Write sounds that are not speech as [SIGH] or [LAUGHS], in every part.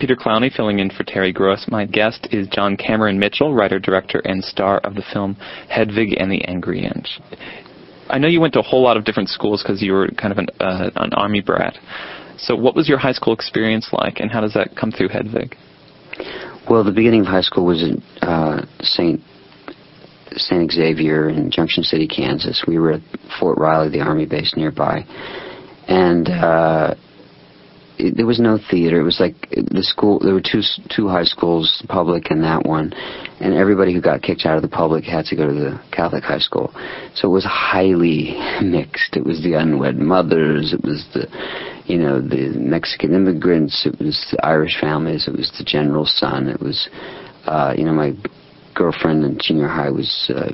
Peter Clowney filling in for Terry Gross. My guest is John Cameron Mitchell, writer, director, and star of the film Hedwig and the Angry Inch. I know you went to a whole lot of different schools because you were kind of an, uh, an army brat. So, what was your high school experience like, and how does that come through Hedwig? Well, the beginning of high school was at uh, St. St. Xavier in Junction City, Kansas. We were at Fort Riley, the Army base nearby, and uh, there was no theater. It was like the school. There were two two high schools, public and that one, and everybody who got kicked out of the public had to go to the Catholic high school. So it was highly [LAUGHS] mixed. It was the unwed mothers. It was the you know the Mexican immigrants. It was the Irish families. It was the general's son. It was uh, you know my girlfriend in junior high was uh,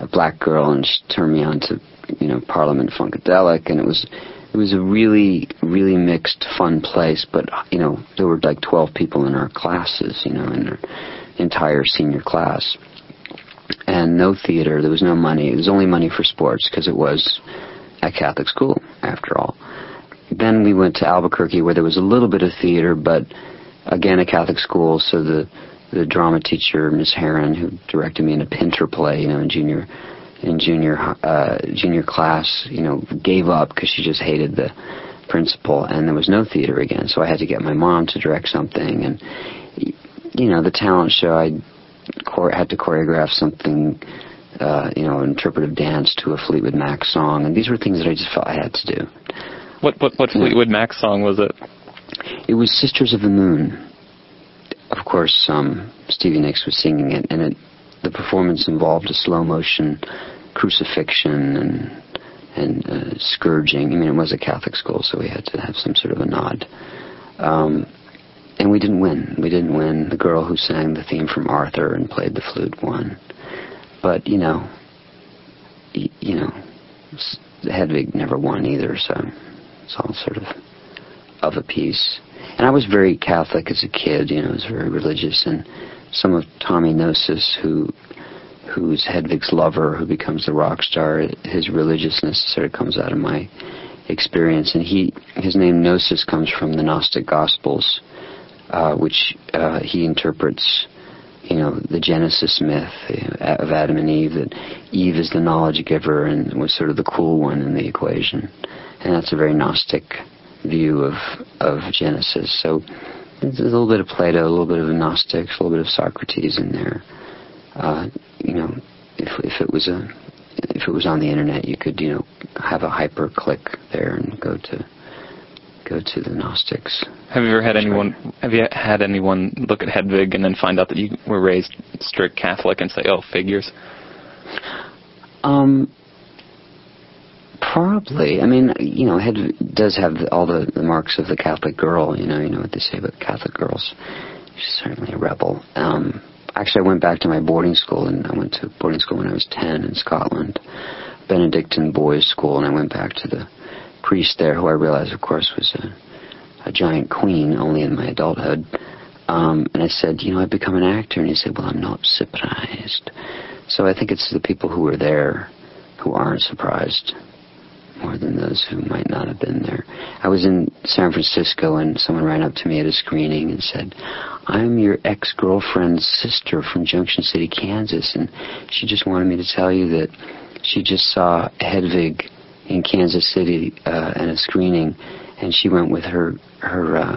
a black girl, and she turned me on to you know Parliament Funkadelic, and it was it was a really really mixed fun place but you know there were like 12 people in our classes you know in our entire senior class. And no theater. There was no money. It was only money for sports because it was a catholic school after all. Then we went to albuquerque where there was a little bit of theater but again a catholic school. So the the drama teacher miss heron who directed me in a pinter play you know in junior in junior uh, junior class, you know, gave up because she just hated the principal, and there was no theater again. So I had to get my mom to direct something, and you know, the talent show I had to choreograph something, uh, you know, interpretive dance to a Fleetwood Mac song, and these were things that I just felt I had to do. What what what Fleetwood Mac song was it? It was Sisters of the Moon. Of course, um, Stevie Nicks was singing it, and it, the performance involved a slow motion crucifixion and and uh, scourging. I mean, it was a Catholic school, so we had to have some sort of a nod. Um, and we didn't win. We didn't win. The girl who sang the theme from Arthur and played the flute won. But you know, y- you know, Hedwig never won either. So it's all sort of of a piece. And I was very Catholic as a kid. You know, I was very religious. And some of Tommy Gnosis, who who's Hedwig's lover, who becomes the rock star, his religiousness sort of comes out of my experience. And he, his name Gnosis comes from the Gnostic Gospels, uh, which uh, he interprets, you know, the Genesis myth of Adam and Eve, that Eve is the knowledge giver and was sort of the cool one in the equation. And that's a very Gnostic view of, of Genesis. So there's a little bit of Plato, a little bit of Gnostics, a little bit of Socrates in there. Uh, you know, if if it was a if it was on the internet, you could you know have a hyper click there and go to go to the Gnostics. Have you ever had anyone have you had anyone look at Hedwig and then find out that you were raised strict Catholic and say, "Oh, figures"? Um, probably. I mean, you know, Hedwig does have all the, the marks of the Catholic girl. You know, you know what they say about Catholic girls. She's certainly a rebel. Um, actually, I went back to my boarding school, and I went to boarding school when I was 10 in Scotland, Benedictine boys' school, and I went back to the priest there, who I realized, of course, was a, a giant queen, only in my adulthood. Um, and I said, you know, I've become an actor. And he said, well, I'm not surprised. So I think it's the people who are there who aren't surprised more than those who might not have been there. I was in San Francisco and someone ran up to me at a screening and said, I'm your ex-girlfriend's sister from Junction City, Kansas, and she just wanted me to tell you that she just saw Hedwig in Kansas City uh, at a screening, and she went with her her uh,